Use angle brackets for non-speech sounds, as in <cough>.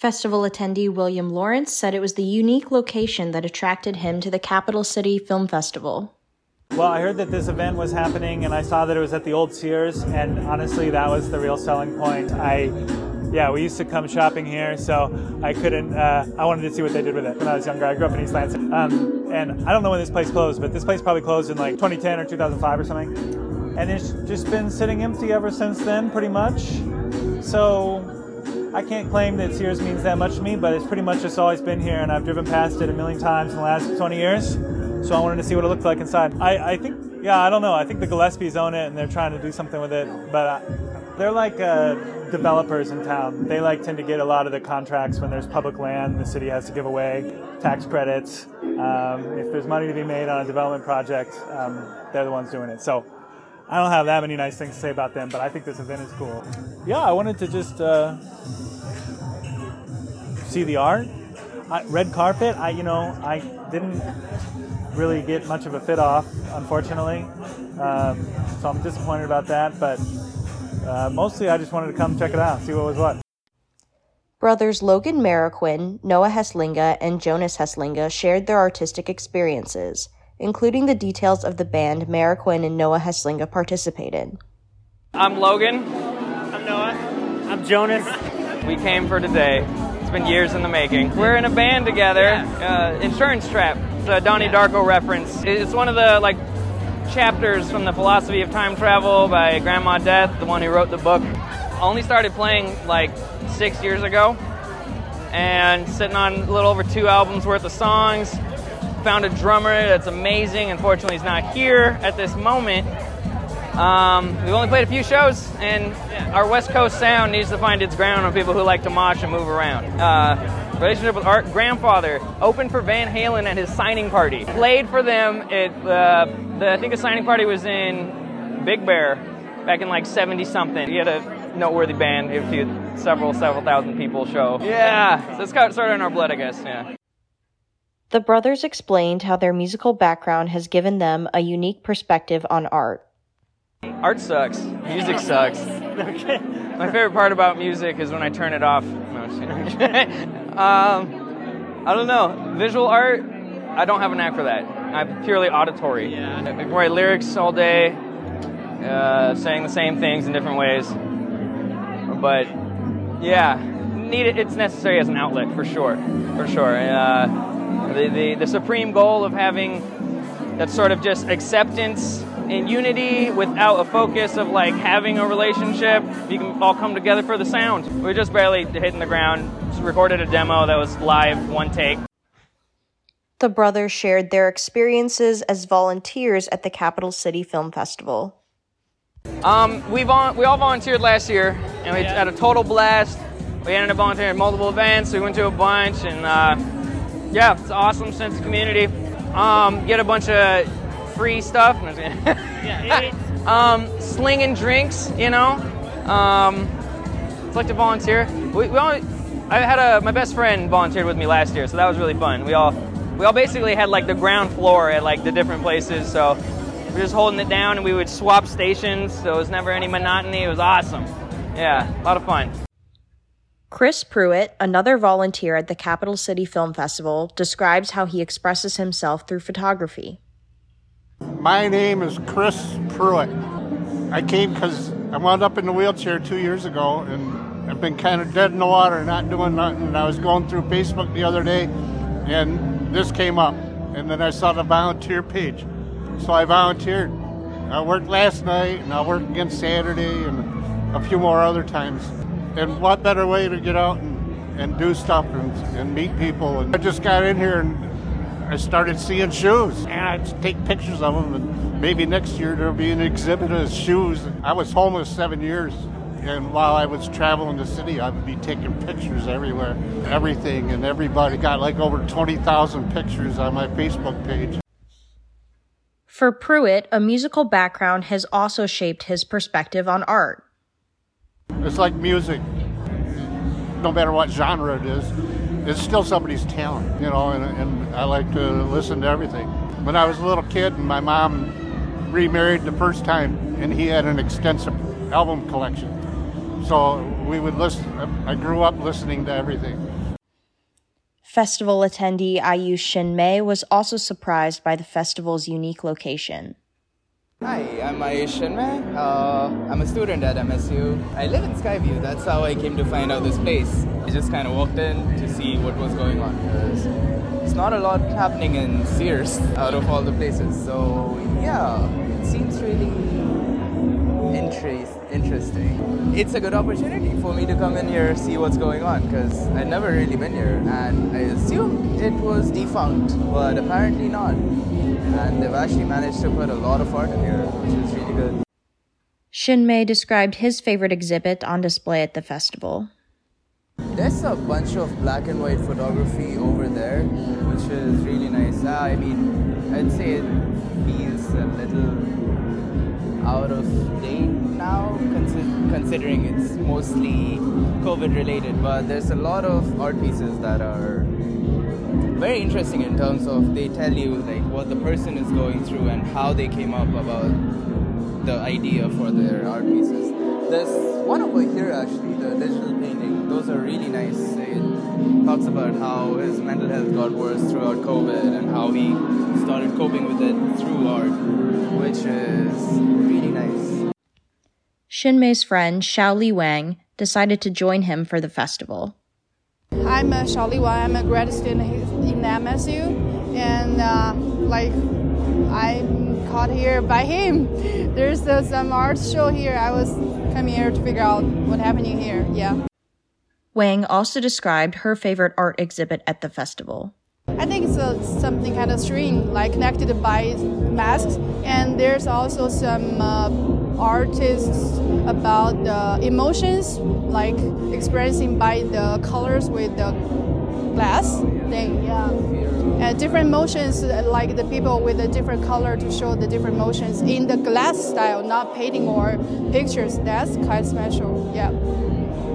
Festival attendee William Lawrence said it was the unique location that attracted him to the Capital City Film Festival. Well, I heard that this event was happening and I saw that it was at the old Sears, and honestly, that was the real selling point. I yeah, we used to come shopping here, so I couldn't. Uh, I wanted to see what they did with it when I was younger. I grew up in East Lansing, um, and I don't know when this place closed, but this place probably closed in like 2010 or 2005 or something, and it's just been sitting empty ever since then, pretty much. So I can't claim that Sears means that much to me, but it's pretty much just always been here, and I've driven past it a million times in the last 20 years. So I wanted to see what it looked like inside. I, I think, yeah, I don't know. I think the Gillespies own it, and they're trying to do something with it, but uh, they're like. Uh, developers in town. They like tend to get a lot of the contracts when there's public land the city has to give away, tax credits. Um, if there's money to be made on a development project, um, they're the ones doing it. So I don't have that many nice things to say about them, but I think this event is cool. Yeah, I wanted to just uh, see the art. I, red carpet. I you know I didn't really get much of a fit off, unfortunately. Um, so I'm disappointed about that, but uh, mostly I just wanted to come check it out, see what was what. Brothers Logan Mariquin, Noah Heslinga, and Jonas Heslinga shared their artistic experiences, including the details of the band Mariquin and Noah Heslinga participated. I'm Logan. I'm Noah. I'm Jonas. We came for today. It's been years in the making. We're in a band together. Uh, Insurance Trap. It's a Donnie Darko reference. It's one of the like chapters from the philosophy of time travel by Grandma Death, the one who wrote the book. I only started playing like six years ago and sitting on a little over two albums worth of songs. Found a drummer that's amazing. Unfortunately, he's not here at this moment. Um, we've only played a few shows, and our West Coast sound needs to find its ground on people who like to mosh and move around. Uh, relationship with Art grandfather, opened for Van Halen at his signing party. Played for them at, uh, the, I think the signing party was in Big Bear back in like 70 something. He had a noteworthy band, a few, several, several thousand people show. Yeah, so it's got sort of in our blood, I guess, yeah. The brothers explained how their musical background has given them a unique perspective on art. Art sucks. Music sucks. okay. My favorite part about music is when I turn it off. <laughs> Um, I don't know. Visual art, I don't have a knack for that. I'm purely auditory. Yeah. I can write lyrics all day, uh, saying the same things in different ways. But yeah, need it. It's necessary as an outlet for sure, for sure. Uh, the, the the supreme goal of having that sort of just acceptance in unity without a focus of like having a relationship. You can all come together for the sound. We are just barely hitting the ground. Just recorded a demo that was live, one take. The brothers shared their experiences as volunteers at the Capital City Film Festival. Um, we vol- we all volunteered last year, and we yeah. had a total blast. We ended up volunteering at multiple events. We went to a bunch, and uh, yeah, it's awesome sense of community. Um, get a bunch of free stuff. yeah, <laughs> um, slinging drinks, you know. Um, it's like to volunteer. We, we all, I had a my best friend volunteered with me last year, so that was really fun. We all we all basically had like the ground floor at like the different places, so we were just holding it down, and we would swap stations, so it was never any monotony. It was awesome. Yeah, a lot of fun. Chris Pruitt, another volunteer at the Capital City Film Festival, describes how he expresses himself through photography. My name is Chris Pruitt. I came because I wound up in the wheelchair two years ago and I've been kind of dead in the water, not doing nothing. And I was going through Facebook the other day and this came up. And then I saw the volunteer page. So I volunteered. I worked last night and I'll work again Saturday and a few more other times. And what better way to get out and, and do stuff and, and meet people. And I just got in here and I started seeing shoes, and I'd take pictures of them. And maybe next year there'll be an exhibit of shoes. I was homeless seven years, and while I was traveling the city, I would be taking pictures everywhere, everything, and everybody got like over 20,000 pictures on my Facebook page. For Pruitt, a musical background has also shaped his perspective on art. It's like music, no matter what genre it is it's still somebody's talent, you know, and, and I like to listen to everything. When I was a little kid and my mom remarried the first time, and he had an extensive album collection. So we would listen. I grew up listening to everything. Festival attendee Ayush Shinmei was also surprised by the festival's unique location. Hi, I'm Ayush Shinmei. Uh, I'm a student at MSU. I live in Skyview. That's how I came to find out this place. I just kind of walked in to see what was going on it's not a lot happening in Sears out of all the places. So yeah, it seems really interesting. It's a good opportunity for me to come in here see what's going on because I've never really been here and I assumed it was defunct, but apparently not. And they've actually managed to put a lot of art in here, which is really good. Shinmei described his favorite exhibit on display at the festival. There's a bunch of black and white photography over there, which is really nice. Uh, I mean, I'd say it feels a little out of date now, consi- considering it's mostly COVID related. But there's a lot of art pieces that are very interesting in terms of they tell you like what the person is going through and how they came up about the idea for their art pieces. There's one over here actually, the digital painting. Those are really nice. It talks about how his mental health got worse throughout COVID and how he started coping with it through art, which is really nice. Shinmei's friend Xiaoli Wang decided to join him for the festival. I'm uh, Xiaoli Wang. I'm a grad student in MSU, and uh, like I'm caught here by him. <laughs> There's uh, some art show here. I was coming here to figure out what happening here. Yeah. Wang also described her favorite art exhibit at the festival. I think it's a, something kind of strange, like connected by masks, and there's also some uh, artists about the emotions, like experiencing by the colors with the glass thing. Yeah, and different motions, like the people with a different color to show the different motions in the glass style, not painting or pictures. That's quite special. Yeah.